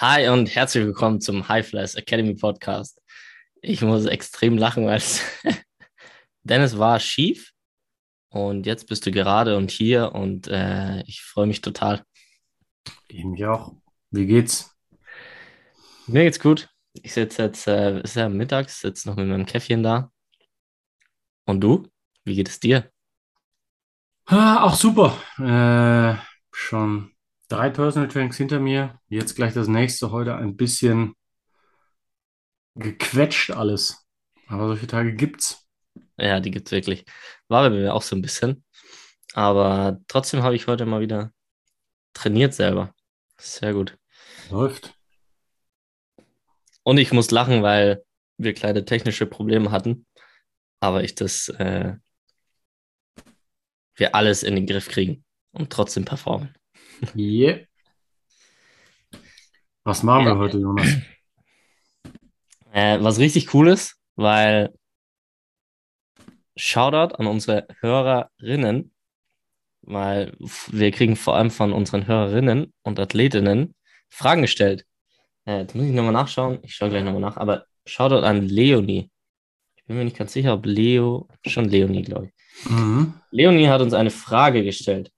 Hi und herzlich willkommen zum High Flyers Academy Podcast. Ich muss extrem lachen, weil es Dennis war schief und jetzt bist du gerade und hier und äh, ich freue mich total. Ich mich auch. Wie geht's? Mir geht's gut. Ich sitze jetzt, äh, ist ja mittags, sitze noch mit meinem Käffchen da. Und du? Wie geht es dir? Ah, auch super. Äh, schon drei Personal Trainings hinter mir. Jetzt gleich das nächste. Heute ein bisschen gequetscht alles. Aber solche Tage gibt's. Ja, die gibt's wirklich. War bei mir auch so ein bisschen. Aber trotzdem habe ich heute mal wieder trainiert selber. Sehr gut. Läuft. Und ich muss lachen, weil wir kleine technische Probleme hatten. Aber ich das, äh, wir alles in den Griff kriegen und trotzdem performen. Yeah. Was machen wir heute, Jonas? Äh, was richtig cool ist, weil Shoutout an unsere Hörerinnen, weil wir kriegen vor allem von unseren Hörerinnen und Athletinnen Fragen gestellt. Äh, jetzt muss ich nochmal nachschauen. Ich schaue gleich nochmal nach. Aber Shoutout an Leonie. Ich bin mir nicht ganz sicher, ob Leo, schon Leonie, glaube ich. Mhm. Leonie hat uns eine Frage gestellt.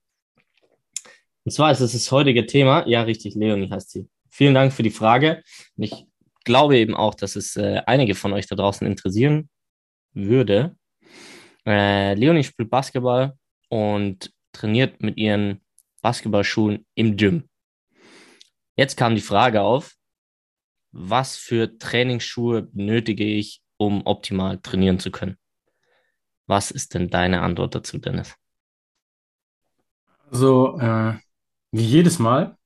Und zwar ist es das heutige Thema. Ja, richtig, Leonie heißt sie. Vielen Dank für die Frage. Und ich glaube eben auch, dass es äh, einige von euch da draußen interessieren würde. Äh, Leonie spielt Basketball und trainiert mit ihren Basketballschuhen im Gym. Jetzt kam die Frage auf, was für Trainingsschuhe benötige ich, um optimal trainieren zu können? Was ist denn deine Antwort dazu, Dennis? Also, äh, wie jedes Mal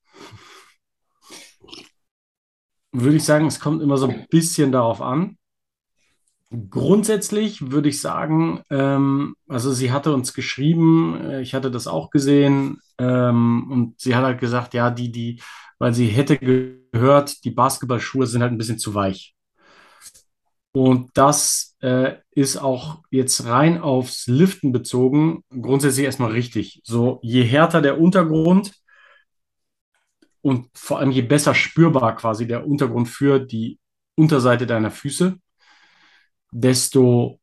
würde ich sagen, es kommt immer so ein bisschen darauf an. Grundsätzlich würde ich sagen, ähm, also sie hatte uns geschrieben, äh, ich hatte das auch gesehen, ähm, und sie hat halt gesagt, ja, die, die, weil sie hätte gehört, die Basketballschuhe sind halt ein bisschen zu weich. Und das äh, ist auch jetzt rein aufs Liften bezogen, grundsätzlich erstmal richtig. So, je härter der Untergrund und vor allem je besser spürbar quasi der Untergrund für die Unterseite deiner Füße, desto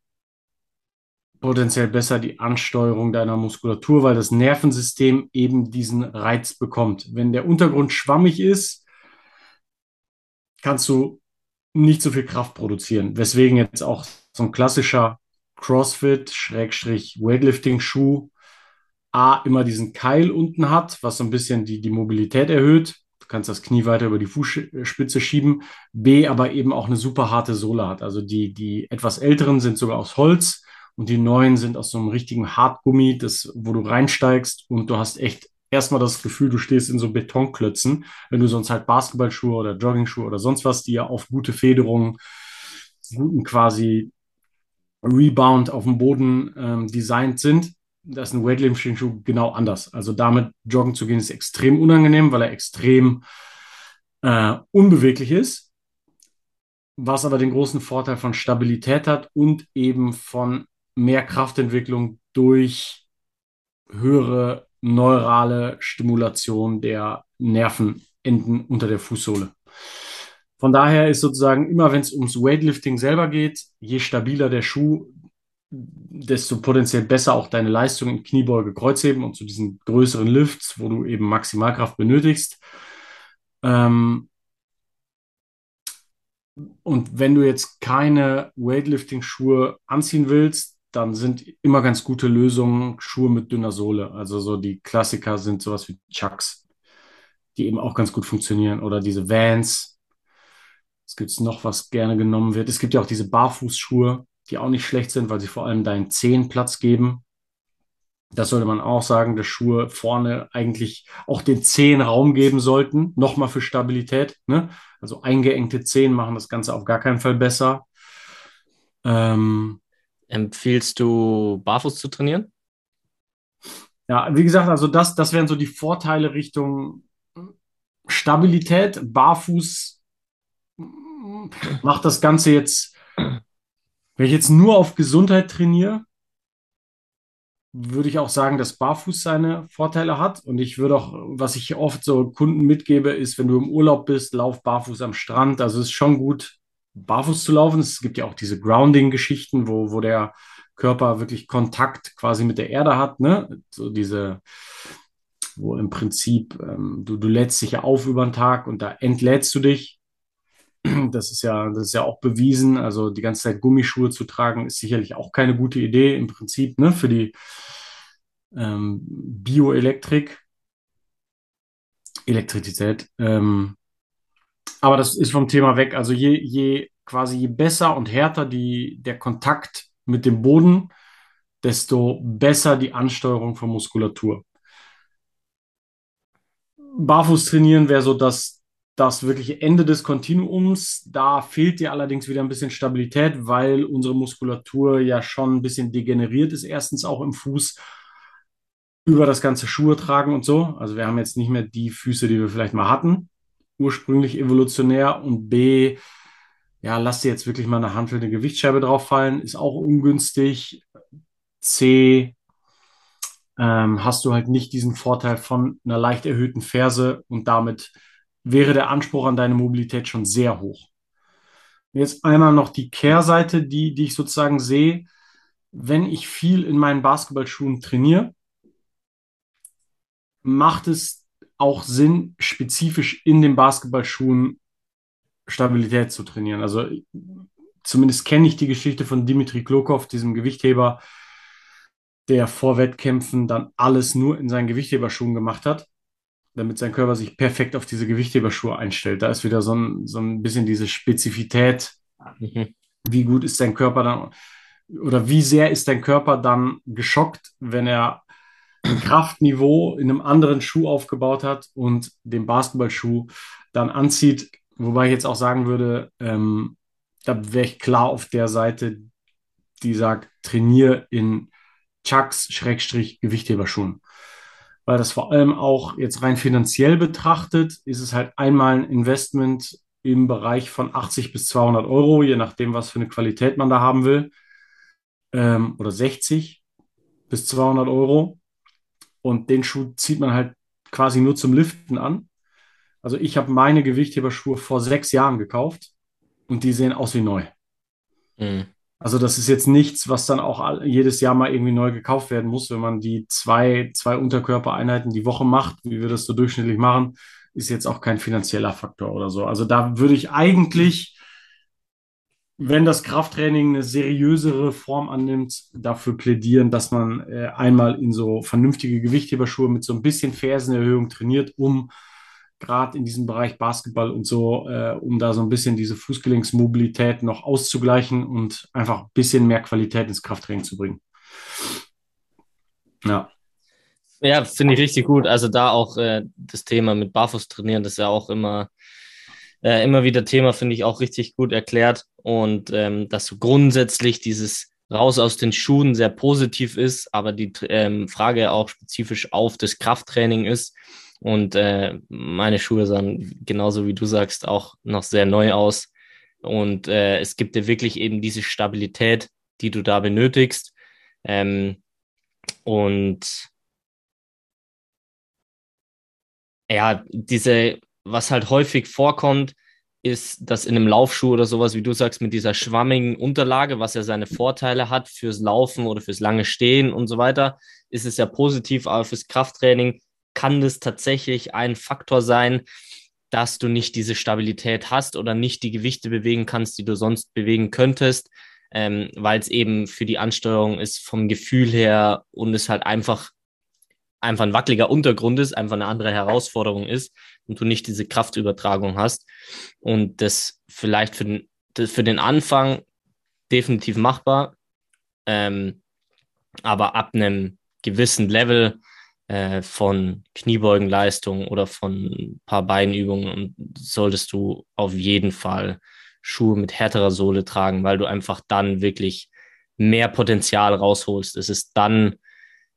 potenziell besser die Ansteuerung deiner Muskulatur, weil das Nervensystem eben diesen Reiz bekommt. Wenn der Untergrund schwammig ist, kannst du nicht so viel Kraft produzieren. Weswegen jetzt auch so ein klassischer CrossFit-Weightlifting-Schuh A immer diesen Keil unten hat, was so ein bisschen die, die Mobilität erhöht. Du kannst das Knie weiter über die Fußspitze schieben. B aber eben auch eine super harte Sohle hat. Also die, die etwas älteren sind sogar aus Holz und die neuen sind aus so einem richtigen Hartgummi, das, wo du reinsteigst und du hast echt erstmal das Gefühl, du stehst in so Betonklötzen, wenn du sonst halt Basketballschuhe oder Joggingschuhe oder sonst was, die ja auf gute Federung, guten quasi Rebound auf dem Boden ähm, designt sind. Das ist ein Weightlifting-Schuh genau anders. Also damit joggen zu gehen ist extrem unangenehm, weil er extrem äh, unbeweglich ist, was aber den großen Vorteil von Stabilität hat und eben von mehr Kraftentwicklung durch höhere neurale Stimulation der Nervenenden unter der Fußsohle. Von daher ist sozusagen immer, wenn es ums Weightlifting selber geht, je stabiler der Schuh, desto potenziell besser auch deine Leistung im Kniebeuge, Kreuzheben und zu diesen größeren Lifts, wo du eben Maximalkraft benötigst. Ähm, und wenn du jetzt keine Weightlifting-Schuhe anziehen willst, dann sind immer ganz gute Lösungen Schuhe mit dünner Sohle. Also so die Klassiker sind sowas wie Chucks, die eben auch ganz gut funktionieren. Oder diese Vans. Es gibt noch, was gerne genommen wird. Es gibt ja auch diese Barfußschuhe, die auch nicht schlecht sind, weil sie vor allem deinen Zehen Platz geben. Das sollte man auch sagen, dass Schuhe vorne eigentlich auch den Zehen Raum geben sollten. Nochmal für Stabilität. Ne? Also eingeengte Zehen machen das Ganze auf gar keinen Fall besser. Ähm, Empfiehlst du, barfuß zu trainieren? ja, wie gesagt, also das, das wären so die Vorteile Richtung Stabilität. Barfuß macht das Ganze jetzt, wenn ich jetzt nur auf Gesundheit trainiere, würde ich auch sagen, dass Barfuß seine Vorteile hat. Und ich würde auch, was ich oft so Kunden mitgebe, ist, wenn du im Urlaub bist, lauf barfuß am Strand. Also es ist schon gut, barfuß zu laufen. Es gibt ja auch diese Grounding-Geschichten, wo, wo der Körper wirklich Kontakt quasi mit der Erde hat. Ne? So diese, wo im Prinzip ähm, du, du lädst dich ja auf über den Tag und da entlädst du dich. Das ist ja, das ist ja auch bewiesen. Also die ganze Zeit Gummischuhe zu tragen, ist sicherlich auch keine gute Idee im Prinzip ne, für die ähm, Bioelektrik, Elektrizität. Ähm, aber das ist vom Thema weg. Also je, je quasi je besser und härter die, der Kontakt mit dem Boden, desto besser die Ansteuerung von Muskulatur. Barfuß trainieren wäre so das, das wirkliche Ende des Kontinuums. Da fehlt dir allerdings wieder ein bisschen Stabilität, weil unsere Muskulatur ja schon ein bisschen degeneriert ist. Erstens auch im Fuß über das ganze Schuhe tragen und so. Also wir haben jetzt nicht mehr die Füße, die wir vielleicht mal hatten, ursprünglich evolutionär. Und B, ja, lass dir jetzt wirklich mal eine Hand für eine Gewichtsscheibe drauf fallen, ist auch ungünstig. C, ähm, hast du halt nicht diesen Vorteil von einer leicht erhöhten Ferse und damit wäre der Anspruch an deine Mobilität schon sehr hoch. Jetzt einmal noch die Kehrseite, die, die ich sozusagen sehe. Wenn ich viel in meinen Basketballschuhen trainiere, macht es auch Sinn, spezifisch in den Basketballschuhen Stabilität zu trainieren. Also zumindest kenne ich die Geschichte von Dimitri Klokov, diesem Gewichtheber, der vor Wettkämpfen dann alles nur in seinen Gewichtheberschuhen gemacht hat, damit sein Körper sich perfekt auf diese Gewichtheberschuhe einstellt. Da ist wieder so ein, so ein bisschen diese Spezifität. Mhm. Wie gut ist dein Körper dann oder wie sehr ist dein Körper dann geschockt, wenn er ein Kraftniveau in einem anderen Schuh aufgebaut hat und den Basketballschuh dann anzieht. Wobei ich jetzt auch sagen würde, ähm, da wäre ich klar auf der Seite, die sagt, trainiere in Chucks, Schrägstrich, Gewichtheberschuhen. Weil das vor allem auch jetzt rein finanziell betrachtet, ist es halt einmal ein Investment im Bereich von 80 bis 200 Euro, je nachdem, was für eine Qualität man da haben will. Ähm, oder 60 bis 200 Euro. Und den Schuh zieht man halt quasi nur zum Liften an. Also ich habe meine Gewichtheberschuhe vor sechs Jahren gekauft und die sehen aus wie neu. Mhm. Also das ist jetzt nichts, was dann auch jedes Jahr mal irgendwie neu gekauft werden muss, wenn man die zwei, zwei Unterkörpereinheiten die Woche macht, wie wir das so durchschnittlich machen, ist jetzt auch kein finanzieller Faktor oder so. Also da würde ich eigentlich, wenn das Krafttraining eine seriösere Form annimmt, dafür plädieren, dass man äh, einmal in so vernünftige Gewichtheberschuhe mit so ein bisschen Fersenerhöhung trainiert, um gerade in diesem Bereich Basketball und so, äh, um da so ein bisschen diese Fußgelenksmobilität noch auszugleichen und einfach ein bisschen mehr Qualität ins Krafttraining zu bringen. Ja. Ja, finde ich richtig gut. Also da auch äh, das Thema mit Barfuß trainieren, das ist ja auch immer, äh, immer wieder Thema, finde ich auch richtig gut erklärt. Und ähm, dass so grundsätzlich dieses raus aus den Schuhen sehr positiv ist, aber die ähm, Frage auch spezifisch auf das Krafttraining ist, und äh, meine Schuhe sahen genauso wie du sagst auch noch sehr neu aus. Und äh, es gibt dir wirklich eben diese Stabilität, die du da benötigst. Ähm, und ja, diese, was halt häufig vorkommt, ist, dass in einem Laufschuh oder sowas, wie du sagst, mit dieser schwammigen Unterlage, was ja seine Vorteile hat fürs Laufen oder fürs lange Stehen und so weiter, ist es ja positiv, aber fürs Krafttraining kann das tatsächlich ein Faktor sein, dass du nicht diese Stabilität hast oder nicht die Gewichte bewegen kannst, die du sonst bewegen könntest, ähm, weil es eben für die Ansteuerung ist vom Gefühl her und es halt einfach einfach ein wackeliger Untergrund ist, einfach eine andere Herausforderung ist und du nicht diese Kraftübertragung hast und das vielleicht für den, für den Anfang definitiv machbar, ähm, aber ab einem gewissen Level äh, von Kniebeugenleistung oder von ein paar Beinübungen solltest du auf jeden Fall Schuhe mit härterer Sohle tragen, weil du einfach dann wirklich mehr Potenzial rausholst. Es ist dann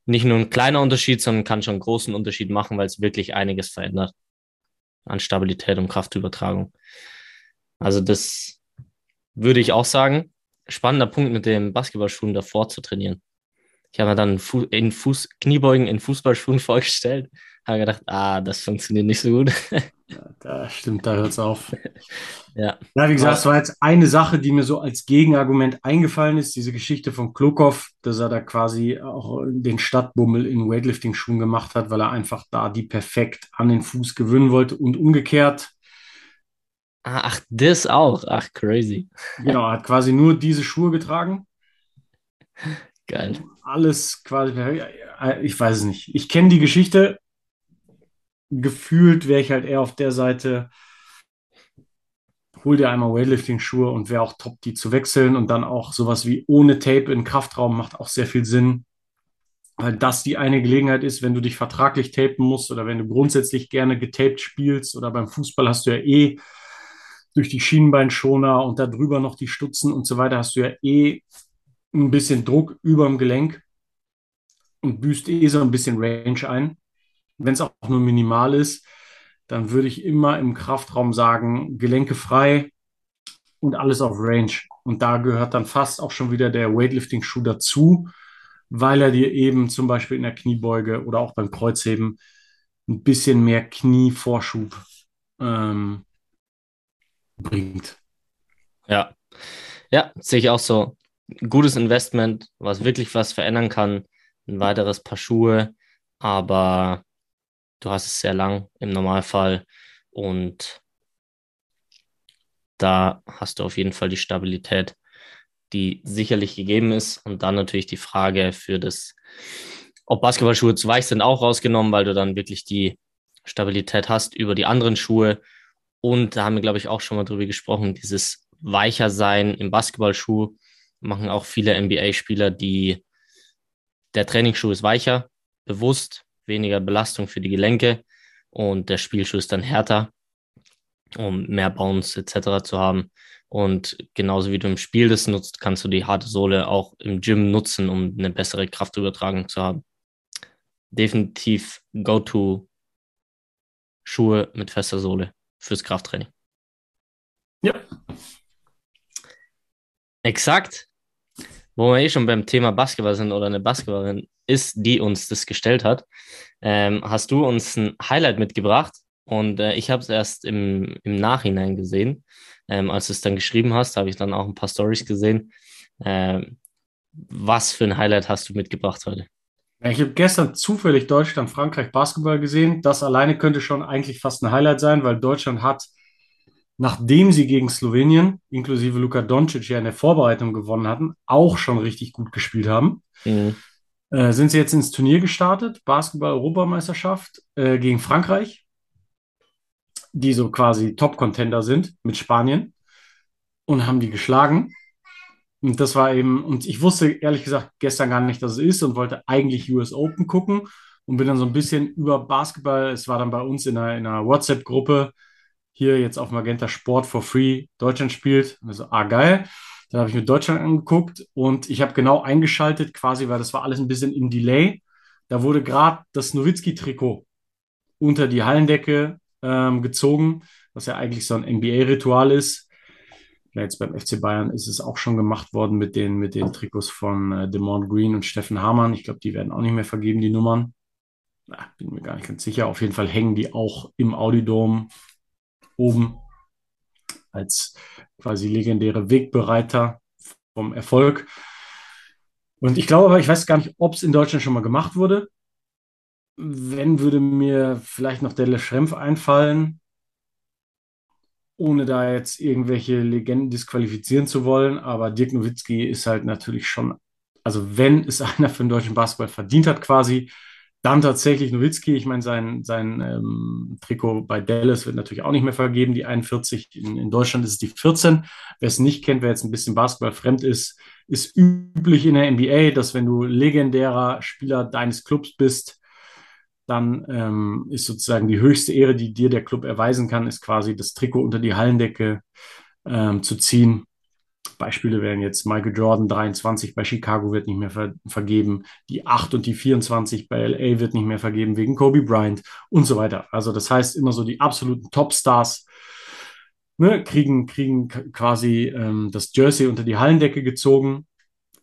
nicht nur ein kleiner Unterschied, sondern kann schon einen großen Unterschied machen, weil es wirklich einiges verändert an Stabilität und Kraftübertragung. Also das würde ich auch sagen. Spannender Punkt mit den Basketballschuhen davor zu trainieren. Ich habe mir dann in Fuß, Kniebeugen in Fußballschuhen vorgestellt. Habe gedacht, ah, das funktioniert nicht so gut. Ja, da stimmt, da hört es auf. ja. Ja, wie gesagt, es war jetzt eine Sache, die mir so als Gegenargument eingefallen ist, diese Geschichte von Klokov, dass er da quasi auch den Stadtbummel in Weightlifting-Schuhen gemacht hat, weil er einfach da die perfekt an den Fuß gewöhnen wollte und umgekehrt. Ach, das auch. Ach, crazy. Genau, er hat quasi nur diese Schuhe getragen. Geil. Alles quasi, ich weiß es nicht. Ich kenne die Geschichte. Gefühlt wäre ich halt eher auf der Seite, hol dir einmal Weightlifting-Schuhe und wäre auch top, die zu wechseln und dann auch sowas wie ohne Tape in Kraftraum macht auch sehr viel Sinn. Weil das die eine Gelegenheit ist, wenn du dich vertraglich tapen musst oder wenn du grundsätzlich gerne getaped spielst oder beim Fußball hast du ja eh durch die Schienenbeinschoner und darüber noch die Stutzen und so weiter hast du ja eh ein bisschen Druck über dem Gelenk und büßt eh so ein bisschen Range ein. Wenn es auch nur minimal ist, dann würde ich immer im Kraftraum sagen, Gelenke frei und alles auf Range. Und da gehört dann fast auch schon wieder der Weightlifting-Schuh dazu, weil er dir eben zum Beispiel in der Kniebeuge oder auch beim Kreuzheben ein bisschen mehr Knievorschub ähm, bringt. Ja, ja, sehe ich auch so. Gutes Investment, was wirklich was verändern kann. Ein weiteres Paar Schuhe, aber du hast es sehr lang im Normalfall und da hast du auf jeden Fall die Stabilität, die sicherlich gegeben ist. Und dann natürlich die Frage für das, ob Basketballschuhe zu weich sind, auch rausgenommen, weil du dann wirklich die Stabilität hast über die anderen Schuhe und da haben wir, glaube ich, auch schon mal drüber gesprochen, dieses weicher sein im Basketballschuh machen auch viele NBA-Spieler, die der Trainingsschuh ist weicher, bewusst, weniger Belastung für die Gelenke und der Spielschuh ist dann härter, um mehr Bounce etc. zu haben. Und genauso wie du im Spiel das nutzt, kannst du die harte Sohle auch im Gym nutzen, um eine bessere Kraftübertragung zu haben. Definitiv Go-To Schuhe mit fester Sohle fürs Krafttraining. Ja. Exakt. Wo wir eh schon beim Thema Basketball sind oder eine Basketballerin ist, die uns das gestellt hat, ähm, hast du uns ein Highlight mitgebracht und äh, ich habe es erst im, im Nachhinein gesehen. Ähm, als du es dann geschrieben hast, habe ich dann auch ein paar Stories gesehen. Ähm, was für ein Highlight hast du mitgebracht heute? Ich habe gestern zufällig Deutschland-Frankreich Basketball gesehen. Das alleine könnte schon eigentlich fast ein Highlight sein, weil Deutschland hat, nachdem sie gegen Slowenien, inklusive Luka Doncic, ja in der Vorbereitung gewonnen hatten, auch schon richtig gut gespielt haben. Mhm. Äh, sind sie jetzt ins Turnier gestartet, Basketball-Europameisterschaft äh, gegen Frankreich, die so quasi Top-Contender sind mit Spanien und haben die geschlagen. Und das war eben, und ich wusste ehrlich gesagt gestern gar nicht, dass es ist und wollte eigentlich US Open gucken und bin dann so ein bisschen über Basketball. Es war dann bei uns in einer, in einer WhatsApp-Gruppe hier jetzt auf Magenta Sport for Free Deutschland spielt. Und so, ah, geil. Dann habe ich mir Deutschland angeguckt und ich habe genau eingeschaltet, quasi, weil das war alles ein bisschen im Delay. Da wurde gerade das Nowitzki-Trikot unter die Hallendecke ähm, gezogen, was ja eigentlich so ein NBA-Ritual ist. Ja, jetzt beim FC Bayern ist es auch schon gemacht worden mit den, mit den Trikots von äh, Demond Green und Steffen Hamann. Ich glaube, die werden auch nicht mehr vergeben, die Nummern. Na, bin mir gar nicht ganz sicher. Auf jeden Fall hängen die auch im Audidom oben als quasi legendäre Wegbereiter vom Erfolg. Und ich glaube aber, ich weiß gar nicht, ob es in Deutschland schon mal gemacht wurde. Wenn, würde mir vielleicht noch der Le Schrempf einfallen ohne da jetzt irgendwelche Legenden disqualifizieren zu wollen, aber Dirk Nowitzki ist halt natürlich schon, also wenn es einer für den deutschen Basketball verdient hat quasi, dann tatsächlich Nowitzki. Ich meine, sein, sein ähm, Trikot bei Dallas wird natürlich auch nicht mehr vergeben, die 41. In, in Deutschland ist es die 14. Wer es nicht kennt, wer jetzt ein bisschen Basketball fremd ist, ist üblich in der NBA, dass wenn du legendärer Spieler deines Clubs bist, dann ähm, ist sozusagen die höchste Ehre, die dir der Club erweisen kann, ist quasi das Trikot unter die Hallendecke ähm, zu ziehen. Beispiele wären jetzt Michael Jordan 23 bei Chicago wird nicht mehr ver vergeben, die 8 und die 24 bei LA wird nicht mehr vergeben wegen Kobe Bryant und so weiter. Also das heißt immer so die absoluten Topstars ne, kriegen, kriegen quasi ähm, das Jersey unter die Hallendecke gezogen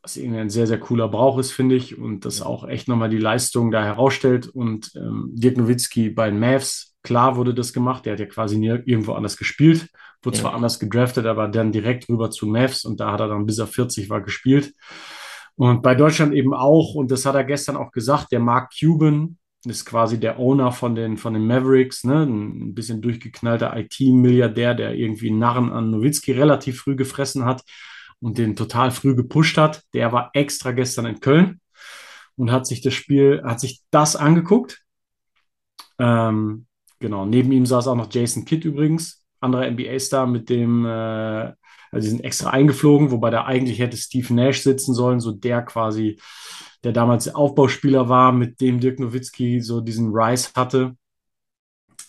was irgendwie ein sehr, sehr cooler Brauch ist, finde ich. Und das auch echt nochmal die Leistung da herausstellt. Und ähm, Dirk Nowitzki bei den Mavs, klar wurde das gemacht. Der hat ja quasi nie irgendwo anders gespielt. Wurde ja. zwar anders gedraftet, aber dann direkt rüber zu Mavs. Und da hat er dann bis er 40 war gespielt. Und bei Deutschland eben auch. Und das hat er gestern auch gesagt. Der Mark Cuban ist quasi der Owner von den, von den Mavericks. Ne? Ein bisschen durchgeknallter IT-Milliardär, der irgendwie einen Narren an Nowitzki relativ früh gefressen hat und den total früh gepusht hat. Der war extra gestern in Köln und hat sich das Spiel, hat sich das angeguckt. Ähm, genau, neben ihm saß auch noch Jason Kidd übrigens, anderer NBA-Star, mit dem, äh, also die sind extra eingeflogen, wobei da eigentlich hätte Steve Nash sitzen sollen, so der quasi, der damals Aufbauspieler war, mit dem Dirk Nowitzki so diesen Rise hatte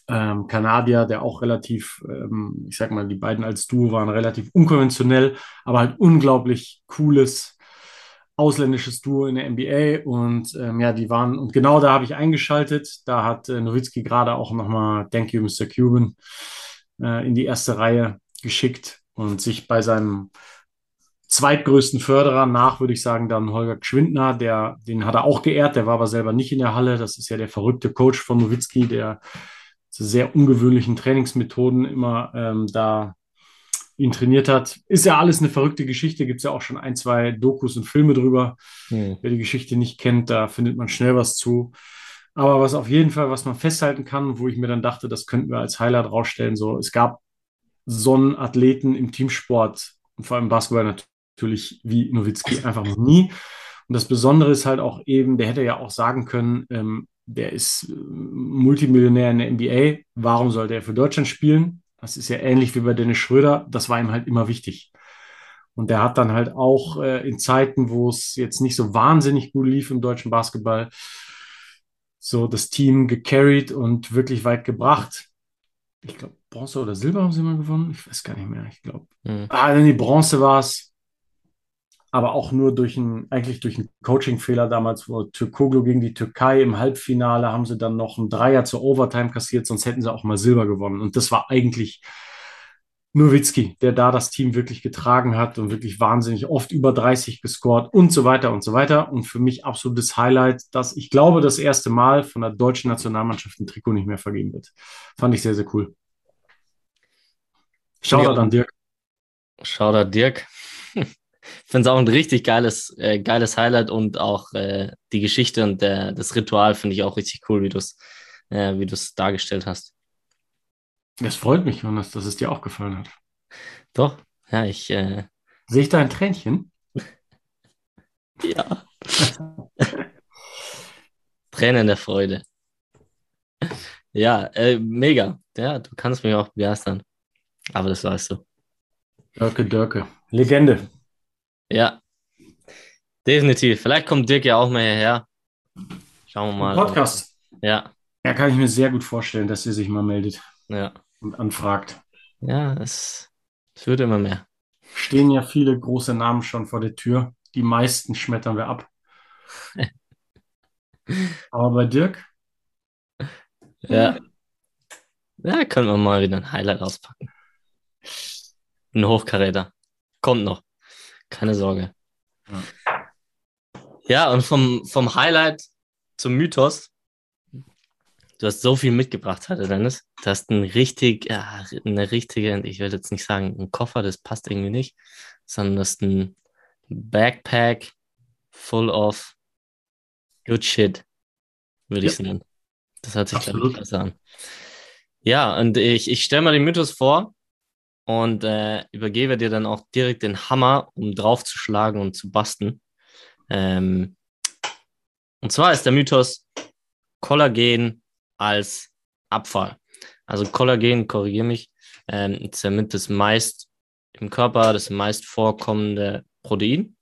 ähm, Kanadier, der auch relativ, ähm, ich sag mal, die beiden als Duo waren relativ unkonventionell, aber halt unglaublich cooles ausländisches Duo in der NBA und ähm, ja, die waren, und genau da habe ich eingeschaltet, da hat äh, Nowitzki gerade auch nochmal Thank you, Mr. Cuban äh, in die erste Reihe geschickt und sich bei seinem zweitgrößten Förderer nach, würde ich sagen, dann Holger Gschwindner, der, den hat er auch geehrt, der war aber selber nicht in der Halle. Das ist ja der verrückte Coach von Nowitzki, der zu sehr ungewöhnlichen Trainingsmethoden immer ähm, da ihn trainiert hat. Ist ja alles eine verrückte Geschichte, gibt es ja auch schon ein, zwei Dokus und Filme drüber. Hm. Wer die Geschichte nicht kennt, da findet man schnell was zu. Aber was auf jeden Fall, was man festhalten kann, wo ich mir dann dachte, das könnten wir als Highlight rausstellen, so, es gab so einen Athleten im Teamsport vor allem Basketball natürlich wie Nowitzki einfach noch nie. Und das Besondere ist halt auch eben, der hätte ja auch sagen können, ähm, der ist äh, Multimillionär in der NBA. Warum sollte er für Deutschland spielen? Das ist ja ähnlich wie bei Dennis Schröder. Das war ihm halt immer wichtig. Und der hat dann halt auch äh, in Zeiten, wo es jetzt nicht so wahnsinnig gut lief im deutschen Basketball, so das Team gecarried und wirklich weit gebracht. Ich glaube, Bronze oder Silber haben sie mal gewonnen. Ich weiß gar nicht mehr. Ich glaube, mhm. ah, die Bronze war es aber auch nur durch ein, eigentlich durch einen Coaching-Fehler damals, wo Türkoglu gegen die Türkei im Halbfinale haben sie dann noch einen Dreier zur Overtime kassiert, sonst hätten sie auch mal Silber gewonnen. Und das war eigentlich Nowitzki, der da das Team wirklich getragen hat und wirklich wahnsinnig oft über 30 gescored und so weiter und so weiter. Und für mich absolutes Highlight, dass ich glaube, das erste Mal von der deutschen Nationalmannschaft ein Trikot nicht mehr vergeben wird. Fand ich sehr, sehr cool. Shoutout an Dirk. Shoutout Dirk. Ich finde es auch ein richtig geiles, äh, geiles Highlight und auch äh, die Geschichte und der, das Ritual finde ich auch richtig cool, wie du es äh, wie dargestellt hast. Es freut mich, Jonas, dass es dir auch gefallen hat. Doch, ja, ich. Äh... Sehe ich da ein Tränchen? ja. Tränen der Freude. Ja, äh, mega. Ja, du kannst mich auch begeistern. Aber das weißt du. Dörke, Dörke. Legende. Ja, definitiv. Vielleicht kommt Dirk ja auch mal hierher. Schauen wir mal. Podcast. Ja. Ja, kann ich mir sehr gut vorstellen, dass er sich mal meldet. Ja. Und anfragt. Ja, es, es wird immer mehr. Stehen ja viele große Namen schon vor der Tür. Die meisten schmettern wir ab. Aber bei Dirk? Ja. Ja, können wir mal wieder ein Highlight auspacken. Ein Hochkaräter. Kommt noch. Keine Sorge. Ja, ja und vom, vom Highlight zum Mythos. Du hast so viel mitgebracht heute, Dennis. Du hast ein richtig, ja, eine richtige, ich will jetzt nicht sagen, ein Koffer, das passt irgendwie nicht, sondern das ist ein Backpack full of good shit, würde ich ja. sagen. Das hört sich, ich, besser an. Ja, und ich, ich stelle mal den Mythos vor und äh, übergebe dir dann auch direkt den Hammer, um draufzuschlagen und zu basten. Ähm, und zwar ist der Mythos Kollagen als Abfall. Also Kollagen, korrigiere mich, ähm, ist damit das meist im Körper das meist vorkommende Protein.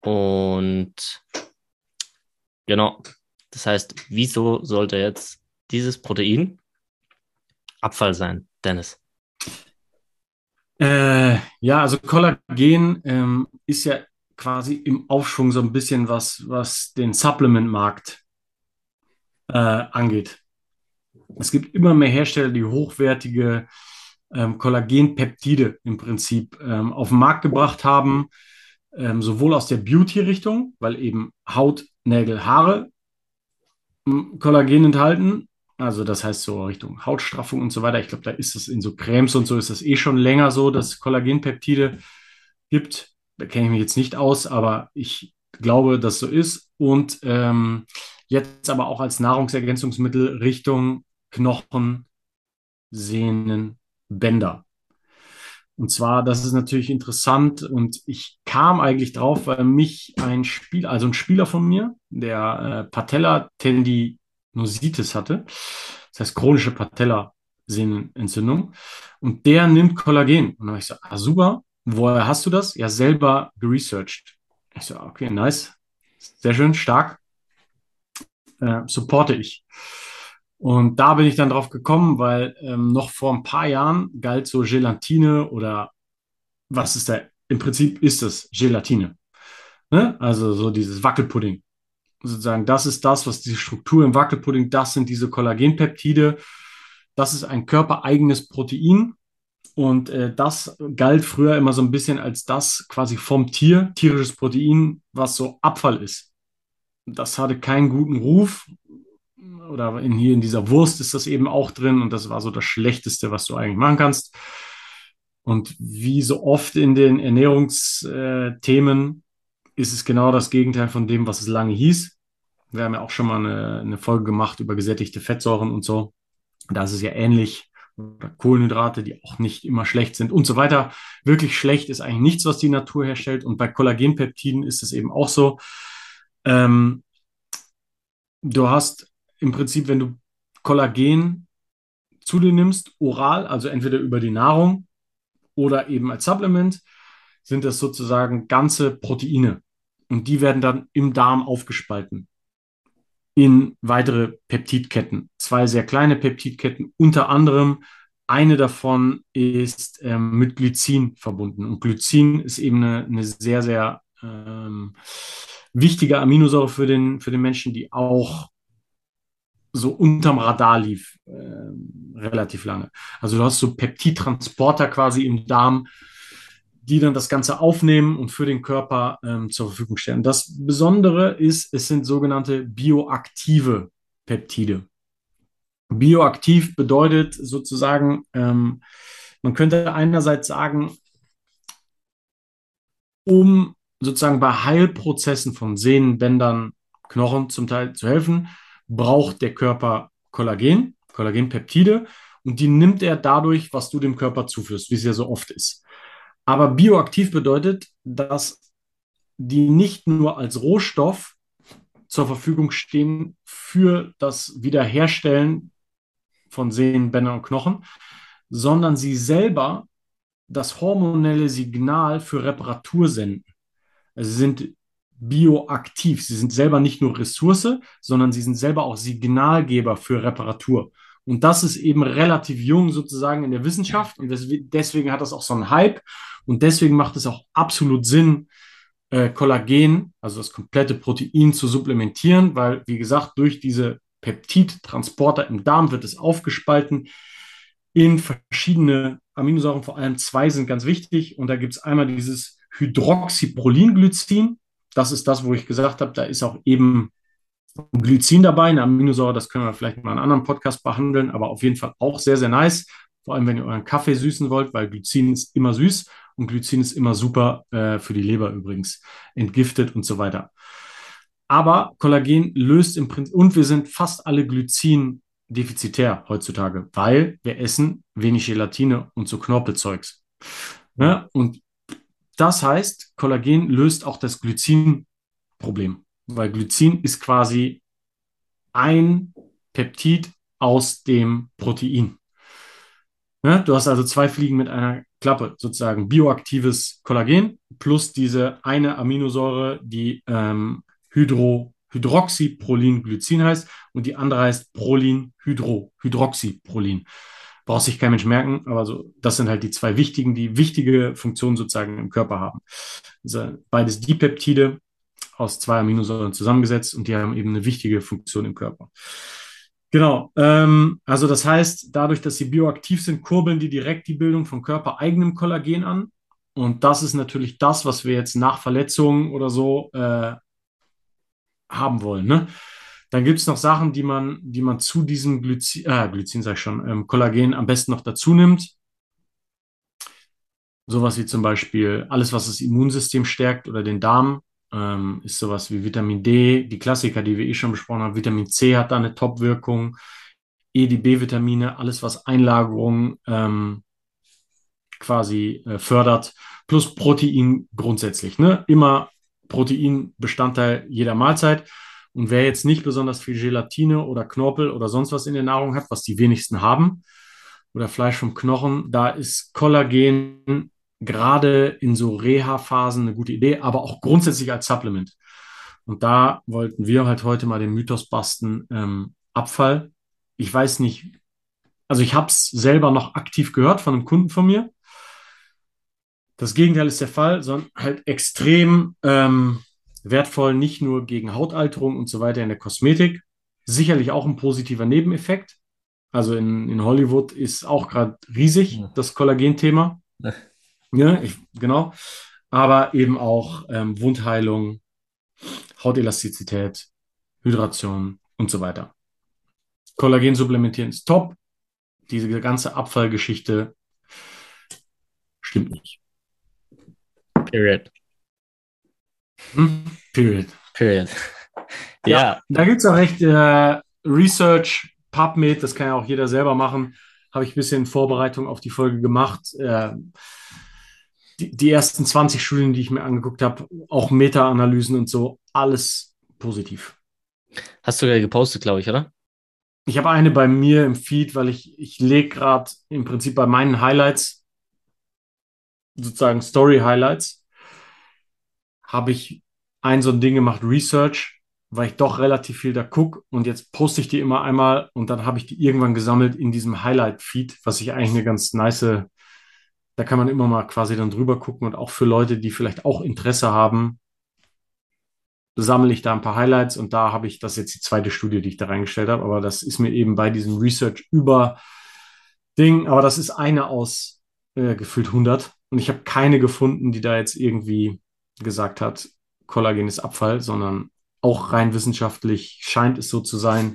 Und genau, das heißt, wieso sollte jetzt dieses Protein Abfall sein, Dennis? Äh, ja, also Kollagen ähm, ist ja quasi im Aufschwung so ein bisschen was, was den Supplement-Markt äh, angeht. Es gibt immer mehr Hersteller, die hochwertige ähm, Kollagenpeptide im Prinzip ähm, auf den Markt gebracht haben. ähm, sowohl aus der Beauty-Richtung, weil eben Haut, Nägel, Haare hm, Kollagen enthalten. Also das heißt so Richtung Hautstraffung und so weiter. Ich glaube, da ist es in so Cremes und so ist das eh schon länger so, dass Kollagenpeptide gibt. Da kenne ich mich jetzt nicht aus, aber ich glaube, dass so ist. Und ähm, jetzt aber auch als Nahrungsergänzungsmittel Richtung Knochen, Sehnen, Bänder. Und zwar, das ist natürlich interessant und ich kam eigentlich drauf, weil mich ein Spieler, also ein Spieler von mir, der äh, Patella Tendinositis hatte, das heißt chronische Patella-Sehnenentzündung, und der nimmt Kollagen. Und dann habe ich so, ah super, woher hast du das? Ja, selber geresearched. Ich so, okay, nice, sehr schön, stark, äh, supporte ich. Und da bin ich dann drauf gekommen, weil ähm, noch vor ein paar Jahren galt so Gelatine oder was ist da? Im Prinzip ist es Gelatine. Ne? Also so dieses Wackelpudding. Sozusagen, das ist das, was die Struktur im Wackelpudding, das sind diese Kollagenpeptide. Das ist ein körpereigenes Protein. Und äh, das galt früher immer so ein bisschen als das quasi vom Tier, tierisches Protein, was so Abfall ist. Das hatte keinen guten Ruf oder in, hier in dieser Wurst ist das eben auch drin und das war so das Schlechteste, was du eigentlich machen kannst. Und wie so oft in den Ernährungsthemen ist es genau das Gegenteil von dem, was es lange hieß. Wir haben ja auch schon mal eine, eine Folge gemacht über gesättigte Fettsäuren und so. Da ist es ja ähnlich. Kohlenhydrate, die auch nicht immer schlecht sind und so weiter. Wirklich schlecht ist eigentlich nichts, was die Natur herstellt. Und bei Kollagenpeptiden ist es eben auch so. Ähm, du hast im Prinzip, wenn du Kollagen zu dir nimmst, oral, also entweder über die Nahrung oder eben als Supplement, sind das sozusagen ganze Proteine. Und die werden dann im Darm aufgespalten in weitere Peptidketten. Zwei sehr kleine Peptidketten, unter anderem eine davon ist ähm, mit Glycin verbunden. Und Glycin ist eben eine, eine sehr, sehr ähm, wichtige Aminosäure für den, für den Menschen, die auch so unterm Radar lief, äh, relativ lange. Also du hast so Peptidtransporter quasi im Darm, die dann das Ganze aufnehmen und für den Körper ähm, zur Verfügung stellen. Das Besondere ist, es sind sogenannte bioaktive Peptide. Bioaktiv bedeutet sozusagen, ähm, man könnte einerseits sagen, um sozusagen bei Heilprozessen von Sehnen, Bändern, Knochen zum Teil zu helfen, braucht der Körper Kollagen, Kollagenpeptide und die nimmt er dadurch, was du dem Körper zuführst, wie es ja so oft ist. Aber bioaktiv bedeutet, dass die nicht nur als Rohstoff zur Verfügung stehen für das Wiederherstellen von Sehnen, Bändern und Knochen, sondern sie selber das hormonelle Signal für Reparatur senden. Also sie sind bioaktiv. Sie sind selber nicht nur Ressource, sondern sie sind selber auch Signalgeber für Reparatur. Und das ist eben relativ jung sozusagen in der Wissenschaft und deswegen hat das auch so einen Hype und deswegen macht es auch absolut Sinn, äh, Kollagen, also das komplette Protein zu supplementieren, weil, wie gesagt, durch diese Peptidtransporter im Darm wird es aufgespalten in verschiedene Aminosäuren, vor allem zwei sind ganz wichtig und da gibt es einmal dieses Hydroxyprolinglycin, das ist das, wo ich gesagt habe, da ist auch eben Glycin dabei, eine Aminosäure, das können wir vielleicht mal in einem anderen Podcast behandeln, aber auf jeden Fall auch sehr, sehr nice. Vor allem, wenn ihr euren Kaffee süßen wollt, weil Glycin ist immer süß und Glycin ist immer super äh, für die Leber übrigens, entgiftet und so weiter. Aber Kollagen löst im Prinzip, und wir sind fast alle Glycin defizitär heutzutage, weil wir essen wenig Gelatine und so Knorpelzeugs. Ja, und das heißt, Kollagen löst auch das Glycin-Problem, weil Glycin ist quasi ein Peptid aus dem Protein. Ja, du hast also zwei Fliegen mit einer Klappe, sozusagen bioaktives Kollagen plus diese eine Aminosäure, die ähm, Hydro, Hydroxyprolinglycin heißt und die andere heißt Prolin-Hydro-Hydroxyprolin braucht sich kein Mensch merken, aber so, das sind halt die zwei wichtigen, die wichtige Funktionen sozusagen im Körper haben. Also beides Dipeptide aus zwei Aminosäuren zusammengesetzt und die haben eben eine wichtige Funktion im Körper. Genau, ähm, also das heißt, dadurch, dass sie bioaktiv sind, kurbeln die direkt die Bildung von körpereigenem Kollagen an Und das ist natürlich das, was wir jetzt nach Verletzungen oder so äh, haben wollen. Ne? Dann gibt es noch Sachen, die man, die man zu diesem Glycin, äh, Glycin sag ich schon, ähm, Kollagen am besten noch dazu nimmt. Sowas wie zum Beispiel alles, was das Immunsystem stärkt oder den Darm, ähm, ist sowas wie Vitamin D, die Klassiker, die wir eh schon besprochen haben. Vitamin C hat da eine Top-Wirkung. E, die B-Vitamine, alles, was Einlagerung ähm, quasi äh, fördert, plus Protein grundsätzlich. Ne? Immer Protein Bestandteil jeder Mahlzeit. Und wer jetzt nicht besonders viel Gelatine oder Knorpel oder sonst was in der Nahrung hat, was die wenigsten haben, oder Fleisch vom Knochen, da ist Kollagen gerade in so Reha-Phasen eine gute Idee, aber auch grundsätzlich als Supplement. Und da wollten wir halt heute mal den Mythos basten, ähm, Abfall. Ich weiß nicht, also ich habe es selber noch aktiv gehört von einem Kunden von mir. Das Gegenteil ist der Fall, sondern halt extrem ähm, wertvoll, nicht nur gegen Hautalterung und so weiter in der Kosmetik. Sicherlich auch ein positiver Nebeneffekt. Also in, in Hollywood ist auch gerade riesig das Kollagen-Thema. Ja, ich, genau. Aber eben auch ähm, Wundheilung, Hautelastizität, Hydration und so weiter. Kollagen supplementieren ist top. Diese ganze Abfallgeschichte stimmt nicht. Period. Hm? Period. Period. Ja, Ja, da gibt es auch echt äh, Research, PubMed, das kann ja auch jeder selber machen. Habe ich ein bisschen Vorbereitung auf die Folge gemacht. Äh, die, die ersten 20 Studien, die ich mir angeguckt habe, auch Meta-Analysen und so, alles positiv. hast du ja gepostet, glaube ich, oder? Ich habe eine bei mir im Feed, weil ich, ich lege gerade im Prinzip bei meinen Highlights, sozusagen Story-Highlights, habe ich ein so ein Ding gemacht, Research, weil ich doch relativ viel da gucke und jetzt poste ich die immer einmal und dann habe ich die irgendwann gesammelt in diesem Highlight-Feed, was ich eigentlich eine ganz nice, da kann man immer mal quasi dann drüber gucken und auch für Leute, die vielleicht auch Interesse haben, sammle ich da ein paar Highlights und da habe ich, das jetzt die zweite Studie, die ich da reingestellt habe, aber das ist mir eben bei diesem Research über Ding, aber das ist eine aus äh, gefühlt 100 und ich habe keine gefunden, die da jetzt irgendwie gesagt hat, Kollagen ist Abfall, sondern auch rein wissenschaftlich scheint es so zu sein,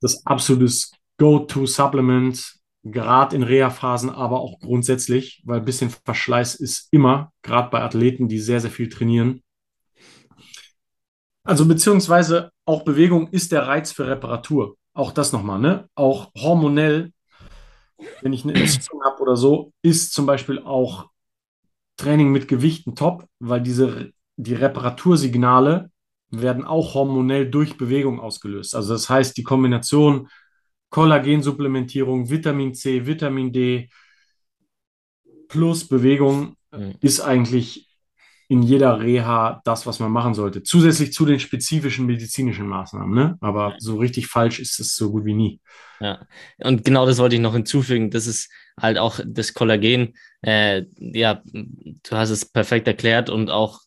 das absolutes Go-To-Supplement, gerade in Reha-Phasen, aber auch grundsätzlich, weil ein bisschen Verschleiß ist immer, gerade bei Athleten, die sehr, sehr viel trainieren. Also beziehungsweise auch Bewegung ist der Reiz für Reparatur. Auch das nochmal, ne? Auch hormonell, wenn ich eine Entzündung habe oder so, ist zum Beispiel auch Training mit Gewichten top, weil diese, die Reparatursignale werden auch hormonell durch Bewegung ausgelöst. Also das heißt, die Kombination Kollagensupplementierung, Vitamin C, Vitamin D plus Bewegung Mhm. ist eigentlich in jeder Reha das, was man machen sollte. Zusätzlich zu den spezifischen medizinischen Maßnahmen, ne? Aber so richtig falsch ist es so gut wie nie. Ja, und genau das wollte ich noch hinzufügen. Das ist halt auch das Kollagen. Äh, ja, du hast es perfekt erklärt und auch,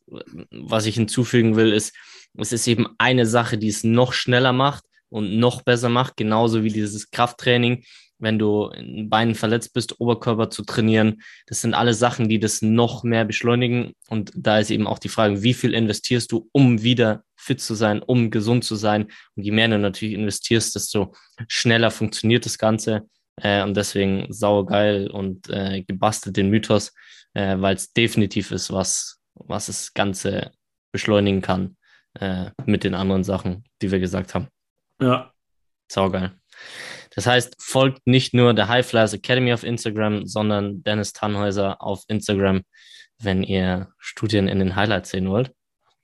was ich hinzufügen will, ist, es ist eben eine Sache, die es noch schneller macht und noch besser macht, genauso wie dieses Krafttraining, wenn du in Beinen verletzt bist, Oberkörper zu trainieren. Das sind alle Sachen, die das noch mehr beschleunigen. Und da ist eben auch die Frage, wie viel investierst du, um wieder fit zu sein, um gesund zu sein. Und je mehr du natürlich investierst, desto schneller funktioniert das Ganze. Äh, und deswegen saugeil und äh, gebastelt den Mythos, äh, weil es definitiv ist, was, was das Ganze beschleunigen kann äh, mit den anderen Sachen, die wir gesagt haben. Ja, Saugeil. Das heißt, folgt nicht nur der High Flyers Academy auf Instagram, sondern Dennis Tannhäuser auf Instagram, wenn ihr Studien in den Highlights sehen wollt.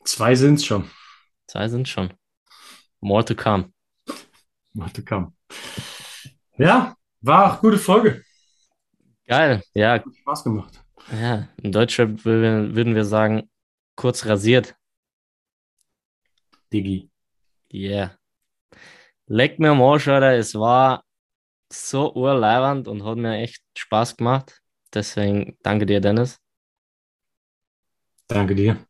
zwei sind es schon. Zwei sind schon. More to come. Warte, komm. Ja, war auch gute Folge. Geil. Ja, Hat Spaß gemacht. ja. In Deutschrap würden würden wir sagen, kurz rasiert. Digi. Yeah. Leck mir am Arsch, Alter. Es war so urleibernd und hat mir echt Spaß gemacht. Deswegen danke dir, Dennis. Danke dir.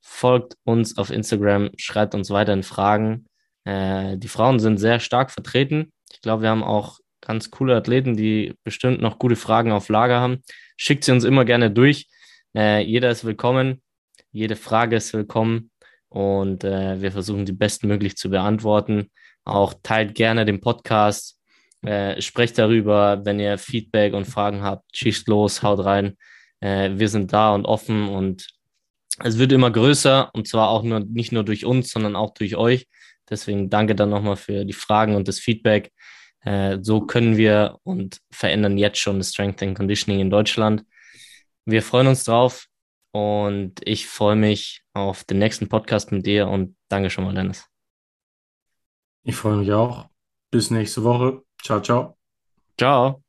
Folgt uns auf Instagram, schreibt uns weiterhin Fragen. Äh, die Frauen sind sehr stark vertreten. Ich glaube, wir haben auch ganz coole Athleten, die bestimmt noch gute Fragen auf Lager haben. Schickt sie uns immer gerne durch. Äh, jeder ist willkommen, jede Frage ist willkommen und äh, wir versuchen die bestmöglich zu beantworten. Auch teilt gerne den Podcast, äh, sprecht darüber, wenn ihr Feedback und Fragen habt. Schießt los, haut rein. Äh, wir sind da und offen und es wird immer größer und zwar auch nur nicht nur durch uns, sondern auch durch euch. Deswegen danke dann nochmal für die Fragen und das Feedback. Äh, so können wir und verändern jetzt schon das Strength and Conditioning in Deutschland. Wir freuen uns drauf und ich freue mich auf den nächsten Podcast mit dir und danke schon mal, Dennis. Ich freue mich auch. Bis nächste Woche. Ciao, ciao. Ciao.